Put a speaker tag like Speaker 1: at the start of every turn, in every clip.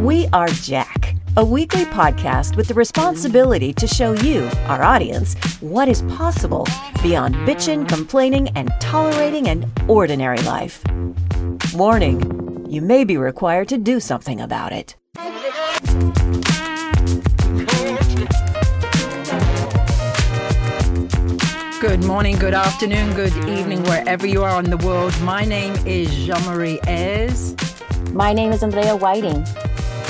Speaker 1: We are Jack, a weekly podcast with the responsibility to show you, our audience, what is possible beyond bitching, complaining, and tolerating an ordinary life. Warning you may be required to do something about it.
Speaker 2: Good morning, good afternoon, good evening, wherever you are in the world. My name is Jeanne Marie Eayrs.
Speaker 3: My name is Andrea Whiting.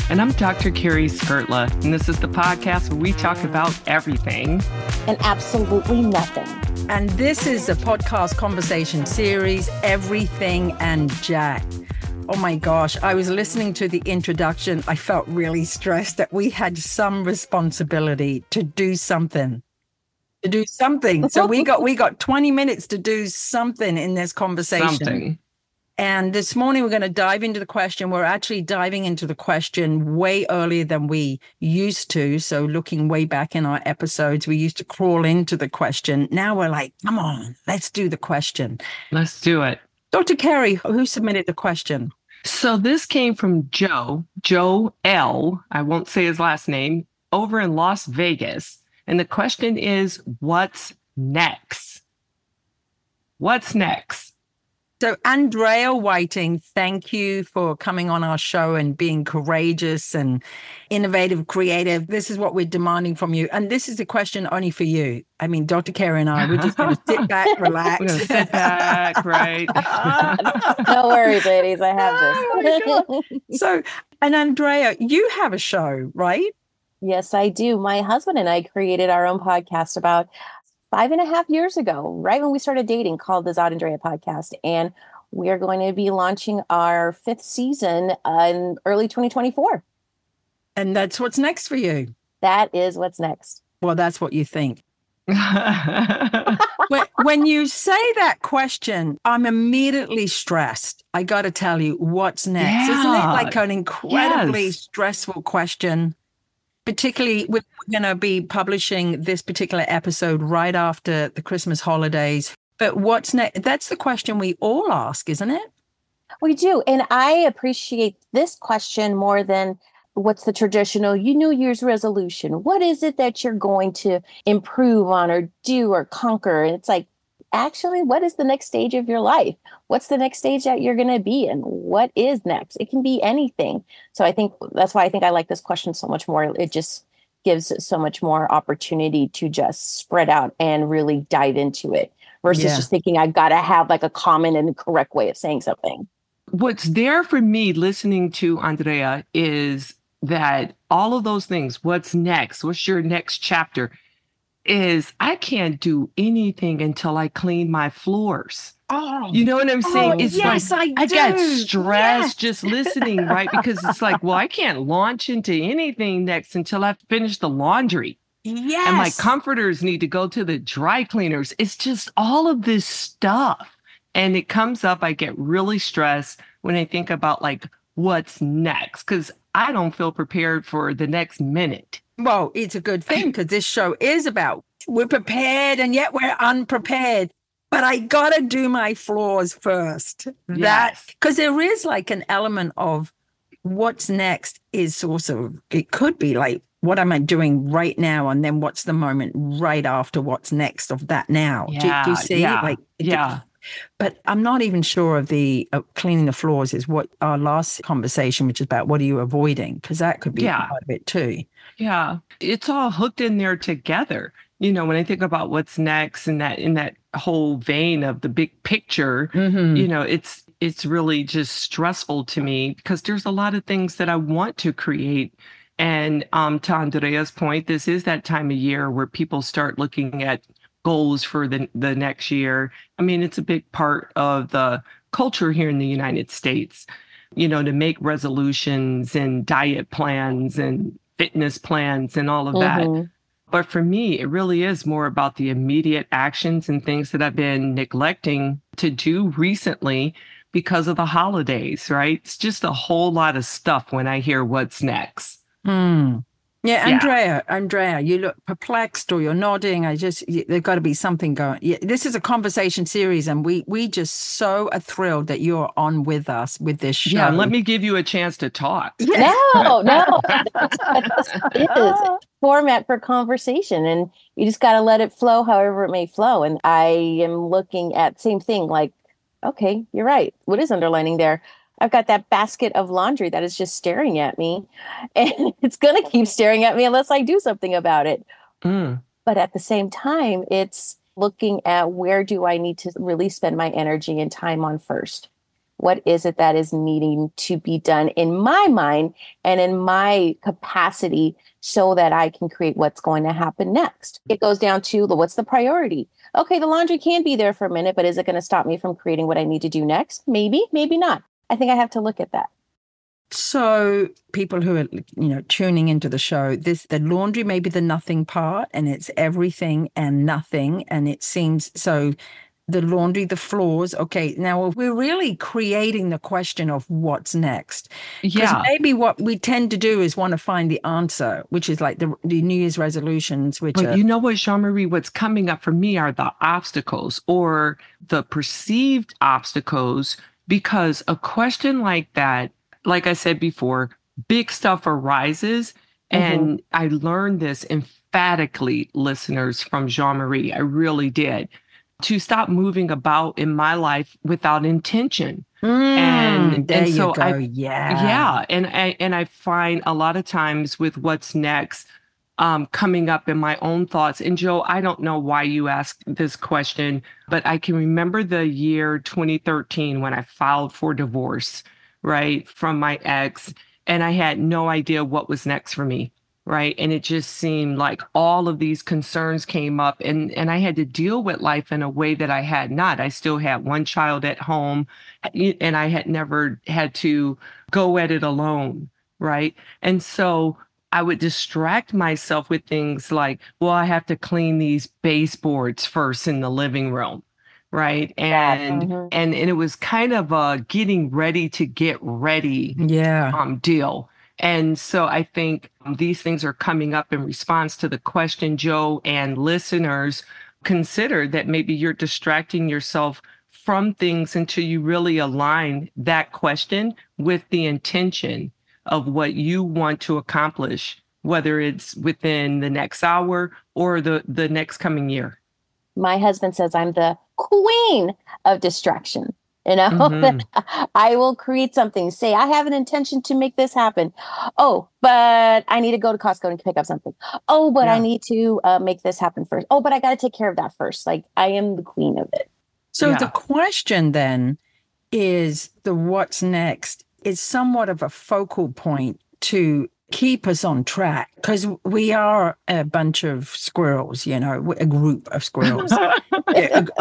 Speaker 4: And I'm Dr. Cari Skrdla, and this is the podcast where we talk about everything
Speaker 3: and absolutely nothing.
Speaker 2: And this is a podcast conversation series, Everything and Jack. Oh my gosh, I was listening to the introduction. I felt really stressed that we had some responsibility to do something to do something. So we got we got 20 minutes to do something in this conversation.
Speaker 4: Something.
Speaker 2: And this morning we're going to dive into the question. We're actually diving into the question way earlier than we used to. So looking way back in our episodes, we used to crawl into the question. Now we're like, come on, let's do the question.
Speaker 4: Let's do it.
Speaker 2: Dr. Cari, who submitted the question?
Speaker 4: So this came from Joe, Joe L. I won't say his last name, over in Las Vegas. And the question is, what's next? What's next?
Speaker 2: So, Andrea Whiting, thank you for coming on our show and being courageous and innovative, creative. This is what we're demanding from you. And this is a question only for you. I mean, Dr. Cari and I, we're just going to sit back, relax.
Speaker 4: We're going to sit back, right?
Speaker 3: no worries, ladies. I have this.
Speaker 2: Oh so, and Andrea, you have a show, right?
Speaker 3: Yes, I do. My husband and I created our own podcast about five and a half years ago, right when we started dating, called the Zod Andrea podcast. And we are going to be launching our fifth season in early 2024.
Speaker 2: And that's what's next for you.
Speaker 3: That is what's next.
Speaker 2: Well, that's what you think. when, when you say that question, I'm immediately stressed. I got to tell you, what's next?
Speaker 4: Yeah.
Speaker 2: Isn't it like an incredibly
Speaker 4: Yes.
Speaker 2: stressful question? Particularly, we're going to be publishing this particular episode right after the Christmas holidays. But what's next? That's the question we all ask, isn't it?
Speaker 3: We do. And I appreciate this question more than what's the traditional New Year's resolution? What is it that you're going to improve on or do or conquer? And it's like, actually, what is the next stage of your life? What's the next stage that you're going to be in? What is next? It can be anything. So I think that's why I think I like this question so much more. It just gives so much more opportunity to just spread out and really dive into it versus
Speaker 2: Yeah.
Speaker 3: just thinking I've got to have like a common and correct way of saying something.
Speaker 4: What's there for me listening to Andrea is that all of those things, what's next? What's your next chapter? Is I can't do anything until I clean my floors.
Speaker 2: Oh,
Speaker 4: You know what I'm saying? Oh, it's
Speaker 2: yes,
Speaker 4: like
Speaker 2: I
Speaker 4: I get stressed
Speaker 2: Yes.
Speaker 4: just listening, right? Because it's like, well, I can't launch into anything next until I finish the laundry.
Speaker 2: yes.
Speaker 4: And my comforters need to go to the dry cleaners. It's just all of this stuff. And it comes up, I get really stressed when I think about like what's next because I don't feel prepared for the next minute.
Speaker 2: Well, it's a good thing because this show is about we're prepared and yet we're unprepared. But I gotta do my floors first. That
Speaker 4: Yes.
Speaker 2: because there is like an element of what's next is sort of it could be like what am I doing right now, and then what's the moment right after what's next of that now. Do- do,
Speaker 4: Yeah,
Speaker 2: you see?
Speaker 4: yeah,
Speaker 2: Like
Speaker 4: yeah.
Speaker 2: But I'm not even sure of the uh, cleaning the floors is what our last conversation, which is about what are you avoiding, because that could be
Speaker 4: Yeah.
Speaker 2: part of it too.
Speaker 4: Yeah. It's all hooked in there together. You know, when I think about what's next in that in that whole vein of the big picture,
Speaker 2: Mhm.
Speaker 4: you know it's it's really just stressful to me because there's a lot of things that i want to create and um to andrea's point this is that time of year where people start looking at goals for the the next year i mean it's a big part of the culture here in the united states you know to make resolutions and diet plans and fitness plans and all of that
Speaker 3: Mhm.
Speaker 4: but for me, it really is more about the immediate actions and things that I've been neglecting to do recently because of the holidays, right? It's just a whole lot of stuff when I hear what's next.
Speaker 2: Hmm. Yeah, Andrea, yeah. Andrea, you look perplexed or you're nodding. I just there's got to be something going. Yeah, this is a conversation series, and we we just so are thrilled that you're on with us with this show.
Speaker 4: Yeah, let me give you a chance to talk.
Speaker 3: Yeah. No, no, it is format for conversation, and you just got to let it flow however it may flow. And I am looking at same thing, like, okay, you're right. What is underlining there? I've got that basket of laundry that is just staring at me, and it's going to keep staring at me unless I do something about it. Mm. But at the same time, it's looking at where do I need to really spend my energy and time on first? What is it that is needing to be done in my mind and in my capacity so that I can create what's going to happen next? It goes down to the what's the priority? Okay, the laundry can be there for a minute, but is it going to stop me from creating what I need to do next? Maybe, maybe not. I think I have to look at that.
Speaker 2: So people who are you know tuning into the show, this the laundry may be the nothing part and it's everything and nothing and it seems so the laundry, the floors. Okay, now we're really creating the question of what's next. Yeah. Maybe what we tend to do is want to find the answer, which is like the, the New Year's resolutions, which
Speaker 4: But
Speaker 2: are,
Speaker 4: you know what, Jeanne Marie, what's coming up for me are the obstacles or the perceived obstacles because a question like that, like I said before, big stuff arises. Mm-hmm. And I learned this emphatically, listeners, from Jeanne Marie. I really did. To stop moving about in my life without intention.
Speaker 2: Mm, and, and so I
Speaker 4: yeah. Yeah. And I and I find a lot of times with what's next, um, coming up in my own thoughts. And Joe, I don't know why you asked this question, but I can remember the year 2013 when I filed for divorce, right, from my ex. And I had no idea what was next for me. Right. And it just seemed like all of these concerns came up and, and I had to deal with life in a way that I had not. I still had one child at home and I had never had to go at it alone. Right. And so I would distract myself with things like, well, I have to clean these baseboards first in the living room. Right. And mm-hmm. and, and it was kind of a getting ready to get ready
Speaker 2: yeah.
Speaker 4: um deal. And so I think these things are coming up in response to the question, Joe, and listeners consider that maybe you're distracting yourself from things until you really align that question with the intention of what you want to accomplish, whether it's within the next hour or the, the next coming year?
Speaker 3: My husband says I'm the queen of distraction. You know, mm-hmm. I will create something, say, I have an intention to make this happen. Oh, but I need to go to Costco and pick up something. Oh, but yeah. I need to uh, make this happen first. Oh, but I got to take care of that first. Like, I am the queen of it.
Speaker 2: So yeah. the question then is the what's next is somewhat of a focal point to keep us on track because we are a bunch of squirrels, you know, a group of squirrels.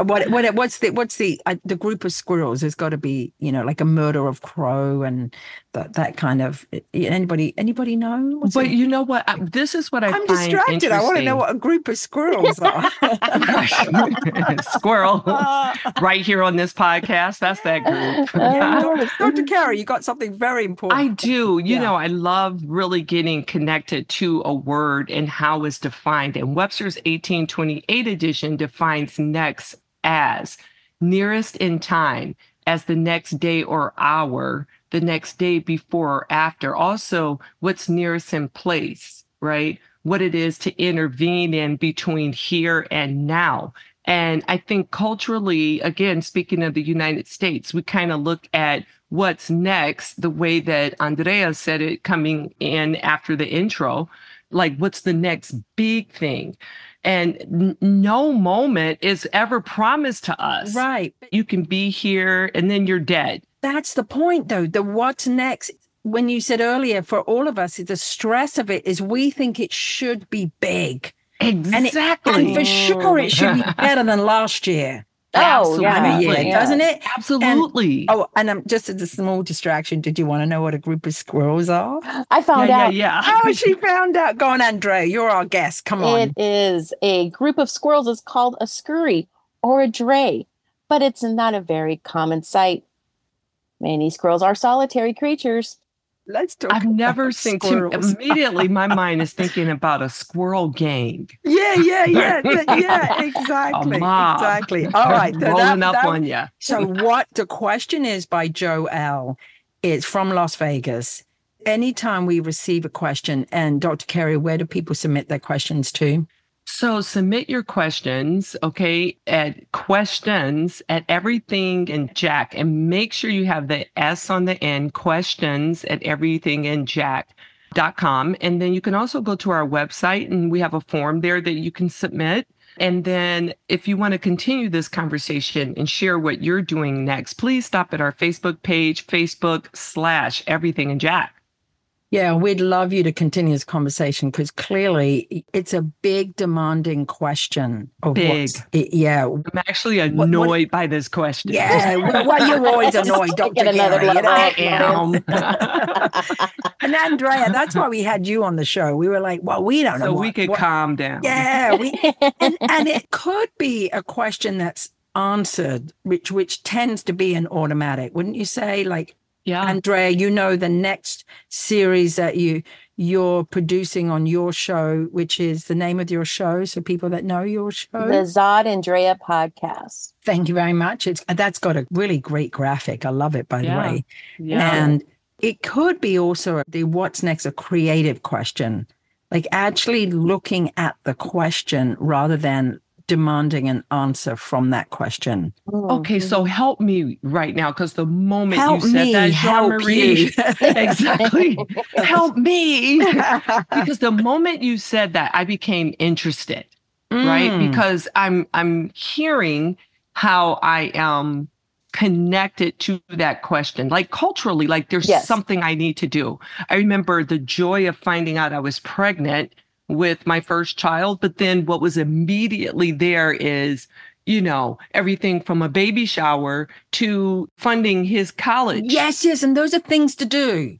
Speaker 2: what, what, what's the what's the uh, the group of squirrels? There's got to be, you know, like a murder of crow and that that kind of. Anybody anybody know?
Speaker 4: What's but it? you know what? this is what I
Speaker 2: I'm distracted. I want to know what a group of squirrels are.
Speaker 4: Squirrel, right here on this podcast. That's that group.
Speaker 2: Dr. Cari, you got something very important.
Speaker 4: I do. You yeah. know, I love really getting connected to a word and how it's defined. And Webster's 1828 edition defines next as nearest in time, as the next day or hour, the next day before or after. Also, what's nearest in place, right? What it is to intervene in between here and now. And I think culturally, again, speaking of the United States, we kind of look at what's next the way that Andrea said it coming in after the intro. Like, what's the next big thing? And no moment is ever promised to us.
Speaker 2: Right.
Speaker 4: You can be here and then you're dead.
Speaker 2: That's the point, though. The what's next when you said earlier, for all of us, the stress of it is we think it should be big.
Speaker 4: Exactly.
Speaker 2: And, it, and for sure, it should be better than last year.
Speaker 3: Oh, yeah,
Speaker 2: yeah, doesn't it?
Speaker 4: Absolutely.
Speaker 2: And, oh, and um, just as a small distraction, did you want to know what a group of squirrels are?
Speaker 3: I found
Speaker 4: yeah,
Speaker 3: out.
Speaker 4: Yeah,
Speaker 2: yeah. Oh, she found out. Go on, Andre. You're our guest. Come on.
Speaker 3: It is a group of squirrels. It's called a scurry or a dray, but it's not a very common sight. Many squirrels are solitary creatures
Speaker 2: Let's talk.
Speaker 4: I've never seen to, immediately my mind is thinking about a squirrel gang.
Speaker 2: Yeah, yeah, yeah, yeah. Exactly, exactly. All right, so that-
Speaker 4: rolling up
Speaker 2: that-
Speaker 4: on you.
Speaker 2: So, what the question is by Joe L. is from Las Vegas. Anytime we receive a question, and Dr. Cari, where do people submit their questions to?
Speaker 4: So submit your questions, okay, at questions at everything and Jack and make sure you have the S on the end, questions at everything and Jack.com. And then you can also go to our website and we have a form there that you can submit. And then if you want to continue this conversation and share what you're doing next, please stop at our Facebook page, Facebook slash everything and Jack.
Speaker 2: Yeah, we'd love you to continue this conversation because clearly it's a big, demanding question. Of
Speaker 4: Big.
Speaker 2: it- yeah,
Speaker 4: I'm actually
Speaker 2: what-
Speaker 4: annoyed by this question.
Speaker 2: yeah. well, well, you're always annoyed,
Speaker 3: Just
Speaker 2: Dr.
Speaker 3: get another
Speaker 2: Cari. you know?
Speaker 4: I am.
Speaker 2: And Andrea, that's why we had you on the show. We were like, well, we don't know.
Speaker 4: so
Speaker 2: what-
Speaker 4: we could
Speaker 2: what-
Speaker 4: calm down.
Speaker 2: Yeah, we, and, and it could be a question that's answered, which which tends to be an automatic, wouldn't you say? Like
Speaker 4: Yeah.
Speaker 2: Andrea, you know the next series that you you're producing on your show, which is the name of your show, so people that know your show.
Speaker 3: the Zod Andrea podcast.
Speaker 2: Thank you very much. It's that's got a really great graphic. I love it, by the way.
Speaker 4: yeah.
Speaker 2: And it could be also the what's next, a creative question, like actually looking at the question rather than demanding an answer from that question.
Speaker 4: okay, so help me right now because the moment
Speaker 2: Help
Speaker 4: you said
Speaker 2: me
Speaker 4: that,
Speaker 2: help
Speaker 4: Jeanne Marie, exactly. help me. because the moment you said that, I became interested, right?
Speaker 2: Mm.
Speaker 4: Because I'm I'm hearing how I am connected to that question. Like culturally, like there's
Speaker 3: Yes.
Speaker 4: something I need to do. I remember the joy of finding out I was pregnant with my first child, but then what was immediately there is you know, everything from a baby shower to funding his college.
Speaker 2: Yes, yes, and those are things to do,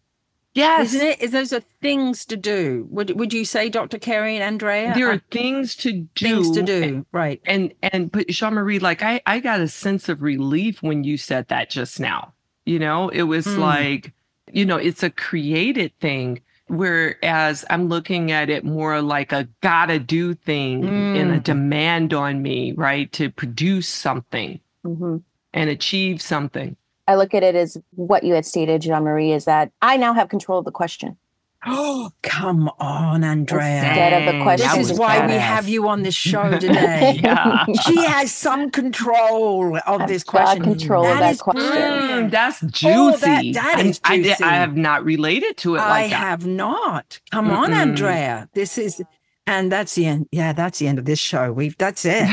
Speaker 4: Yes.
Speaker 2: isn't it? Is those are things to do. Would Would you say, Dr. Cari and Andrea?
Speaker 4: There are things to do.
Speaker 2: things to do, right?
Speaker 4: And and but Jeanne Marie, like I I got a sense of relief when you said that just now. You know, it was
Speaker 2: Mm.
Speaker 4: like, you know, it's a created thing. Whereas I'm looking at it more like a gotta do thing and a
Speaker 2: Mm.
Speaker 4: demand on me, right? To produce something
Speaker 3: Mhm.
Speaker 4: and achieve something.
Speaker 3: I look at it as what you had stated, Jeanne Marie, is that I now have control of the question.
Speaker 2: Oh, come on, Andrea.
Speaker 3: Instead of the
Speaker 4: Dang,
Speaker 3: question,
Speaker 2: This
Speaker 4: that
Speaker 2: is
Speaker 4: was
Speaker 2: why we have you on this show today.
Speaker 4: Yeah.
Speaker 2: she has some control of
Speaker 3: I've
Speaker 2: this question.
Speaker 3: control of that
Speaker 2: is
Speaker 3: question.
Speaker 2: brilliant.
Speaker 4: Mm, that's
Speaker 2: Oh,
Speaker 4: juicy.
Speaker 2: that- that
Speaker 4: I-
Speaker 2: is
Speaker 4: I, did-
Speaker 2: juicy.
Speaker 4: I have not related to it
Speaker 2: I
Speaker 4: like that.
Speaker 2: have not. Come on,
Speaker 4: Mm-mm.
Speaker 2: Andrea. This is, and that's the end. Yeah, that's the end of this show. We've that's it.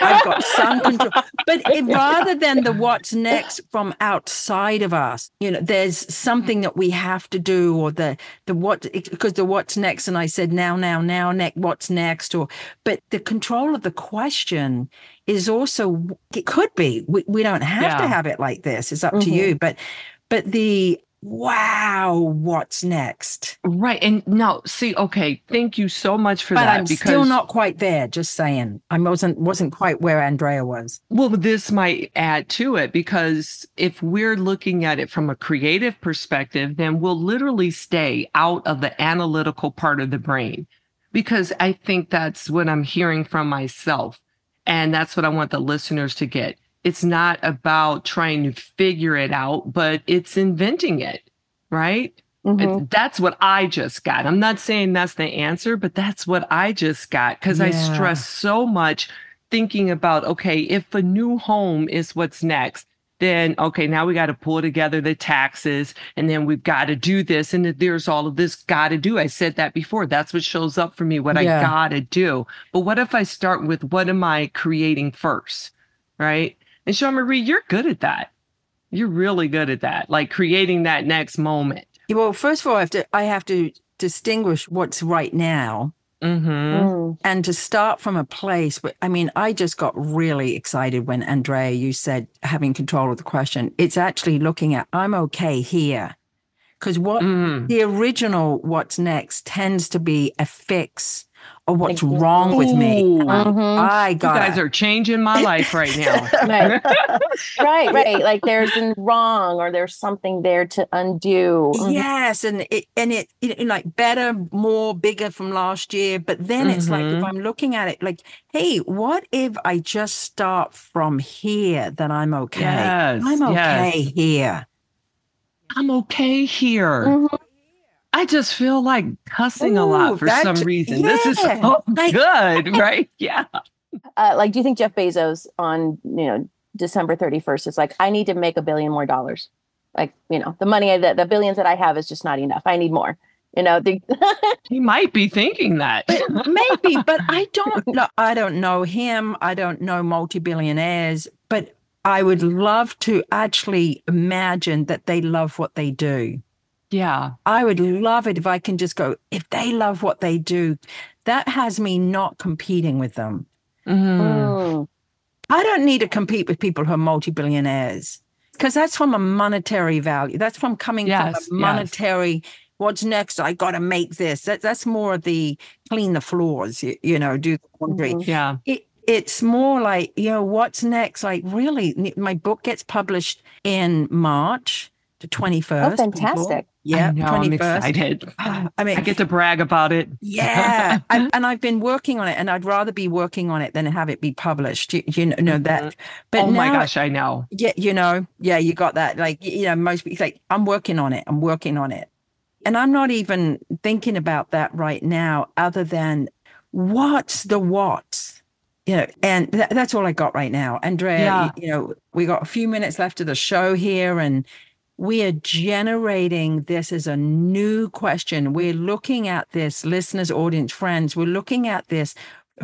Speaker 2: I've got some control. But it, rather than the what's next from outside of us, you know, there's something that we have to do, or the the what because the what's next, and I said now, now, now, next, what's next, or but the control of the question is also it could be. We we don't have to have it like this. It's up to
Speaker 3: Mhm.
Speaker 2: you, but but the wow, what's next?
Speaker 4: Right. And no, see, okay, thank you so much for
Speaker 2: But
Speaker 4: that.
Speaker 2: I'm
Speaker 4: because
Speaker 2: still not quite there. Just saying, I wasn't wasn't quite where Andrea was.
Speaker 4: well, this might add to it because if we're looking at it from a creative perspective, then we'll literally stay out of the analytical part of the brain. Because I think that's what I'm hearing from myself. And that's what I want the listeners to get. It's not about trying to figure it out, but it's inventing it, right?
Speaker 3: Mhm.
Speaker 4: It- That's what I just got. I'm not saying that's the answer, but that's what I just got because I stress so much thinking about okay, if a new home is what's next, then okay, now we got to pull together the taxes and then we've got to do this. And there's all of this got to do. I said that before. That's what shows up for me, what
Speaker 2: Yeah.
Speaker 4: I got to do. But what if I start with what am I creating first? Right. And Jeanne Marie, you're good at that. You're really good at that, like creating that next moment.
Speaker 2: Well, first of all, I have to I have to distinguish what's right now
Speaker 4: Mm-hmm.
Speaker 3: Mm.
Speaker 2: and to start from a place. But I mean, I just got really excited when Andrea you said having control of the question. It's actually looking at I'm okay here, because what
Speaker 4: Mm.
Speaker 2: the original what's next tends to be a fix or what's
Speaker 3: Like,
Speaker 2: wrong with me.
Speaker 4: Ooh.
Speaker 3: Mhm.
Speaker 2: I
Speaker 4: You
Speaker 2: got
Speaker 4: guys are changing my life right now.
Speaker 3: right. right, right. Like there's a wrong or there's something there to undo. Mhm.
Speaker 2: Yes, and it and it, it like better, more, bigger from last year. But then it's like if
Speaker 4: Mhm.
Speaker 2: I'm looking at it, like, hey, what if I just start from here? Then I'm okay.
Speaker 4: Yes,
Speaker 2: I'm okay
Speaker 4: yes.
Speaker 2: here.
Speaker 4: I'm okay here. I just feel like cussing a lot for
Speaker 2: that-
Speaker 4: some reason. This is
Speaker 2: yeah.
Speaker 4: so
Speaker 2: Like-
Speaker 4: good, right? Yeah.
Speaker 3: Uh, like, do you think Jeff Bezos on you know December 31st is like, I need to make a billion more dollars? Like, you know, the money that the billions that I have is just not enough. I need more. You know, the,
Speaker 4: He might be thinking that.
Speaker 2: Maybe, but I don't know. I don't know him. I don't know multi-billionaires, but I would love to actually imagine that they love what they do.
Speaker 4: Yeah.
Speaker 2: I would love it if I can just go, if they love what they do, that has me not competing with them.
Speaker 4: Mhm.
Speaker 3: Mm.
Speaker 2: I don't need to compete with people who are multi-billionaires because that's from a monetary value. That's from coming
Speaker 4: Yes,
Speaker 2: from a monetary. What's next? I got to make this. That, that's more of the clean the floors, you, you know, do the laundry.
Speaker 3: Mhm.
Speaker 4: Yeah.
Speaker 2: It, it's more like, you know, what's next? Like, really, my book gets published in March, the 21st.
Speaker 3: Oh, fantastic.
Speaker 2: Yeah,
Speaker 4: I know, I'm
Speaker 2: 21st.
Speaker 4: excited.
Speaker 2: I mean,
Speaker 4: I get to brag about it.
Speaker 2: yeah, and, and I've been working on it, and I'd rather be working on it than have it be published. You, you know that. Mm-hmm. But
Speaker 4: oh my gosh, I know.
Speaker 2: yeah, you know, yeah, you got that. Like, you know, most people like, I'm working on it. I'm working on it. And I'm not even thinking about that right now, other than what's the what? You know, and tha- that's all I got right now. Andrea,
Speaker 4: Yeah.
Speaker 2: y- you know, we got a few minutes left of the show here, and we are generating this as a new question. We're looking at this, listeners, audience, friends, we're looking at this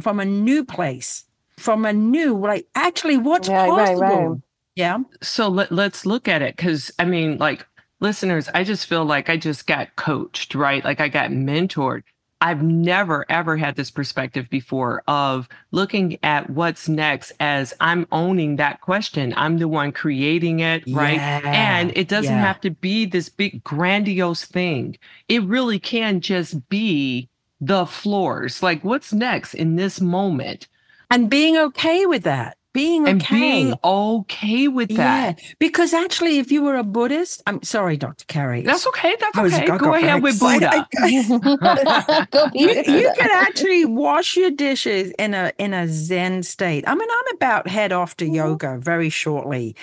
Speaker 2: from a new place, from a new, like, actually, what's
Speaker 3: Right, right,
Speaker 2: possible?
Speaker 3: right.
Speaker 2: Yeah.
Speaker 4: So let, let's look at it because I mean, like listeners, I just feel like I just got coached, right? Like I got mentored. I've never ever had this perspective before of looking at what's next as I'm owning that question. I'm the one creating it, right? And it doesn't
Speaker 2: yeah.
Speaker 4: have to be this big grandiose thing. It really can just be the floors. Like what's next in this moment
Speaker 2: and being okay with that. Being okay.
Speaker 4: and being okay with that.
Speaker 2: Yeah, because actually, if you were a Buddhist, I'm sorry, Dr. Cari.
Speaker 4: That's okay. That's
Speaker 2: was-
Speaker 4: okay.
Speaker 2: I got
Speaker 4: Go ahead with
Speaker 2: excited.
Speaker 4: Buddha.
Speaker 2: You,
Speaker 3: with
Speaker 2: you
Speaker 3: Buddha.
Speaker 2: can actually wash your dishes in a in a Zen state. I mean, I'm about head off to yoga very shortly,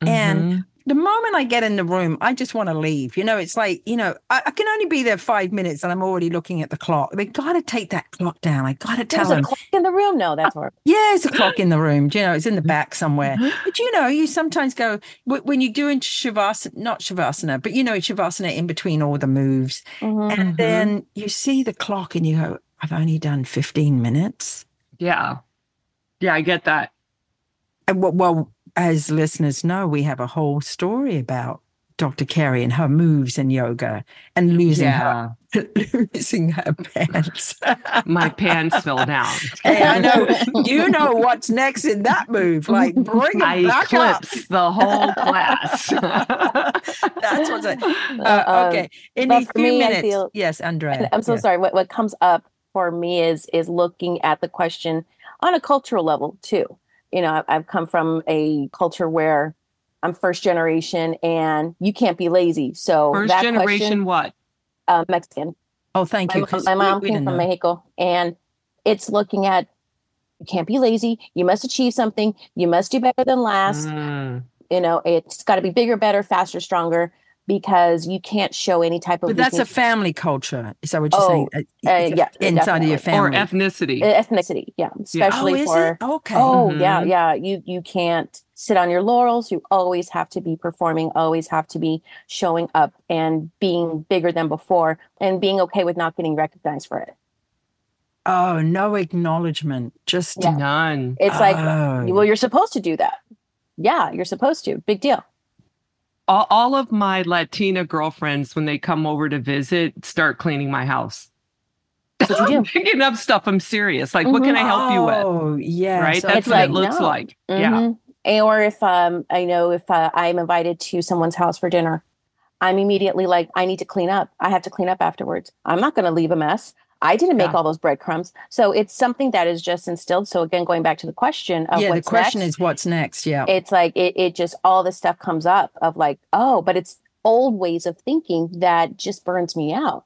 Speaker 2: and
Speaker 4: Mhm.
Speaker 2: The moment I get in the room, I just want to leave. You know, it's like you know, I, I can only be there five minutes, and I'm already looking at the clock. They got to take that clock down. I got to tell
Speaker 3: There's a
Speaker 2: them.
Speaker 3: clock in the room. No, that's horrible.
Speaker 2: Yeah, there's a clock in the room. Do You know, it's in the back somewhere.
Speaker 4: Mhm.
Speaker 2: But you know, you sometimes go wh- when you're doing shavasana, not shavasana, but you know, shavasana in between all the moves,
Speaker 3: Mhm.
Speaker 2: and then you see the clock and you go, "I've only done 15 minutes."
Speaker 4: Yeah. Yeah, I get that.
Speaker 2: And well, as listeners know, we have a whole story about Dr. Cari and her moves in yoga and losing her losing her pants.
Speaker 4: My pants fell down.
Speaker 2: hey, I know you know what's next in that move. Like bring it
Speaker 4: I
Speaker 2: back up.
Speaker 4: the whole class.
Speaker 2: That's what's it. Uh,
Speaker 3: Uh,
Speaker 2: okay, in
Speaker 3: but
Speaker 2: these
Speaker 3: for
Speaker 2: few
Speaker 3: me,
Speaker 2: minutes.
Speaker 3: feel-
Speaker 2: yes, Andrea.
Speaker 3: I'm so
Speaker 2: yes.
Speaker 3: sorry. What what comes up for me is is looking at the question on a cultural level too. You know, I've, come from a culture where I'm first generation, and you can't be lazy. So
Speaker 4: First
Speaker 3: that
Speaker 4: generation
Speaker 3: question,
Speaker 4: what?
Speaker 3: uh, Mexican.
Speaker 2: Oh, thank
Speaker 3: My,
Speaker 2: you.
Speaker 3: mom- my mom
Speaker 2: we
Speaker 3: came from
Speaker 2: know.
Speaker 3: Mexico, and it's looking at you can't be lazy. You must achieve something. You must do better than last.
Speaker 4: Mm.
Speaker 3: You know, it's got to be bigger, better, faster, stronger, because you can't show any type of.
Speaker 2: But that's a family culture. Is that what you're
Speaker 3: Oh,
Speaker 2: saying? Uh,
Speaker 3: uh,
Speaker 2: it's a-
Speaker 3: yeah,
Speaker 2: inside of your family.
Speaker 4: Or ethnicity.
Speaker 3: Uh, ethnicity yeah especially
Speaker 2: oh, is
Speaker 3: for
Speaker 2: it? Okay.
Speaker 3: oh yeah
Speaker 4: Mhm.
Speaker 3: yeah you you can't sit on your laurels you always have to be performing always have to be showing up and being bigger than before and being okay with not getting recognized for it
Speaker 2: Oh, no acknowledgement. Just
Speaker 3: Yeah.
Speaker 4: None.
Speaker 3: it's like
Speaker 2: Oh.
Speaker 3: well you're supposed to do that yeah you're supposed to big deal
Speaker 4: All, all of my Latina girlfriends, when they come over to visit, start cleaning my house.
Speaker 3: That's what you
Speaker 4: I'm
Speaker 3: do.
Speaker 4: picking up stuff. I'm serious. Like, what can I help you with?
Speaker 2: Oh, yeah.
Speaker 4: Right?
Speaker 2: so
Speaker 4: That's what
Speaker 3: like,
Speaker 4: it looks
Speaker 3: no.
Speaker 4: like. Yeah.
Speaker 3: Mhm. And- or if um i know if uh, i'm invited to someone's house for dinner i'm immediately like i need to clean up i have to clean up afterwards i'm not going to leave a mess I didn't make
Speaker 2: Yeah.
Speaker 3: all those breadcrumbs. So it's something that is just instilled. So again, going back to the question of
Speaker 2: yeah, the question
Speaker 3: next,
Speaker 2: is what's next? Yeah.
Speaker 3: it's like it, it just all this stuff comes up of like, oh, but it's old ways of thinking that just burns me out.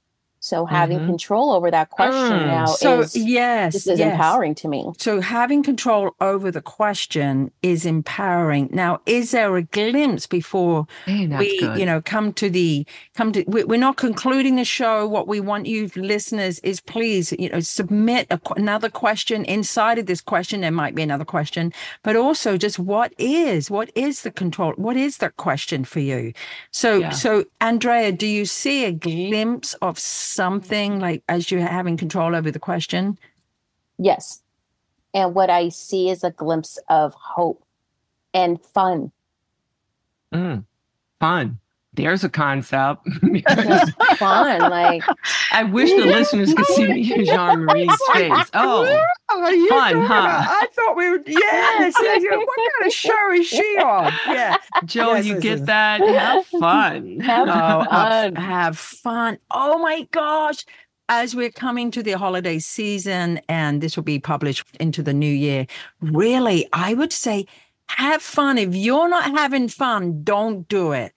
Speaker 3: So having
Speaker 4: Mhm.
Speaker 3: control over that question
Speaker 4: Mm.
Speaker 3: now
Speaker 2: so
Speaker 3: is
Speaker 2: yes,
Speaker 3: this is
Speaker 2: yes.
Speaker 3: empowering to me.
Speaker 2: So having control over the question is empowering. Now, is there a glimpse before
Speaker 4: Hey,
Speaker 2: we,
Speaker 4: good.
Speaker 2: you know, come to the come to? we- We're not concluding the show. What we want you listeners is please, you know, submit a, another question inside of this question. There might be another question, but also just what is what is the control? What is the question for you? So,
Speaker 4: Yeah.
Speaker 2: so Andrea, do you see a glimpse of something like as you're having control over the question?
Speaker 3: Yes. And what I see is a glimpse of hope and fun.
Speaker 4: Mm, fun. There's a concept.
Speaker 3: Just fun. Like
Speaker 4: I wish the listeners could see me Jeanne Marie's face. Oh,
Speaker 2: Are you
Speaker 4: Fun, huh?
Speaker 2: about- I thought we were. Yes. yes, what kind of show is she on? Yeah.
Speaker 4: Joe,
Speaker 2: Yes,
Speaker 4: you get that? Have fun.
Speaker 3: Have
Speaker 2: Oh, have,
Speaker 3: fun.
Speaker 2: have fun. Oh my gosh. As we're coming to the holiday season, and this will be published into the new year, really, I would say have fun. If you're not having fun, don't do it.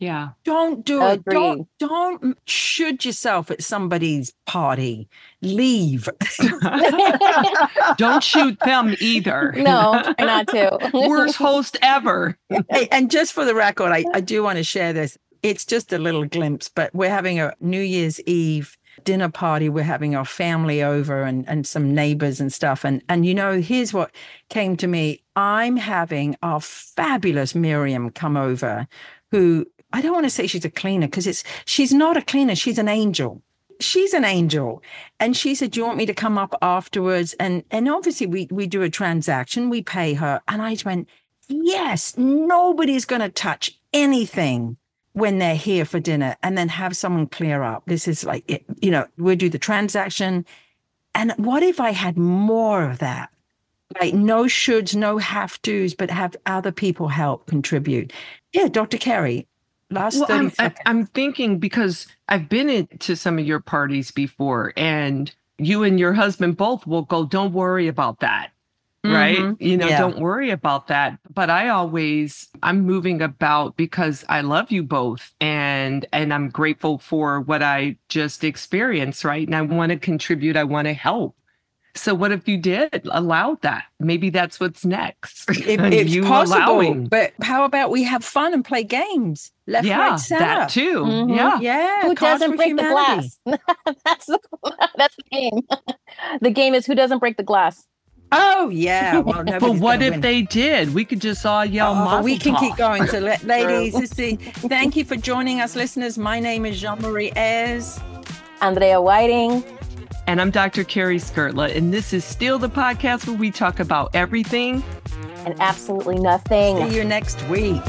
Speaker 4: Yeah.
Speaker 2: Don't do it. Don't don't shoot yourself at somebody's party. Leave.
Speaker 4: Don't shoot them either.
Speaker 3: no, try not to.
Speaker 4: Worst host ever.
Speaker 2: Hey, and just for the record, I, I do want to share this. It's just a little glimpse, but we're having a New Year's Eve dinner party. We're having our family over and, and some neighbors and stuff. And and you know, here's what came to me. I'm having our fabulous Miriam come over, who I don't want to say she's a cleaner because it's she's not a cleaner, she's an angel. She's an angel. And she said, Do you want me to come up afterwards? And and obviously we we do a transaction, we pay her. And I went, Yes, nobody's going to touch anything when they're here for dinner and then have someone clear up. This is like, it, you know, we'll do the transaction. And what if I had more of that? Like no shoulds, no have tos, but have other people help contribute. Yeah, Dr. Cari, last
Speaker 4: Well,
Speaker 2: 30
Speaker 4: I'm. I'm thinking because I've been into some of your parties before, and you and your husband both will go, Don't worry about that. Right.
Speaker 2: Mhm.
Speaker 4: You know,
Speaker 2: Yeah.
Speaker 4: don't worry about that. But I always, I'm moving about because I love you both and, and I'm grateful for what I just experienced. Right. And I want to contribute. I want to help. So what if you did allow that? Maybe that's what's next.
Speaker 2: It- it's
Speaker 4: you
Speaker 2: possible,
Speaker 4: allowing.
Speaker 2: but how about we have fun and play games? Left,
Speaker 4: yeah,
Speaker 2: right, center.
Speaker 4: that too.
Speaker 3: Mhm.
Speaker 4: Yeah.
Speaker 2: Yeah,
Speaker 3: who
Speaker 2: Cards
Speaker 3: doesn't
Speaker 2: for
Speaker 3: break the glass? that's the that's the game. the game is who doesn't break the glass.
Speaker 2: Oh yeah. Well,
Speaker 4: But what if
Speaker 2: win.
Speaker 4: they did? We could just all yell.
Speaker 2: Oh,
Speaker 4: Mazel
Speaker 2: we can keep going. So, ladies, this is- thank you for joining us, listeners. My name is Jeanne Marie Eayrs.
Speaker 3: Andrea Whiting.
Speaker 4: And I'm Dr. Cari Skrdla, and this is still the podcast where we talk about everything
Speaker 3: and absolutely nothing.
Speaker 2: See you next week.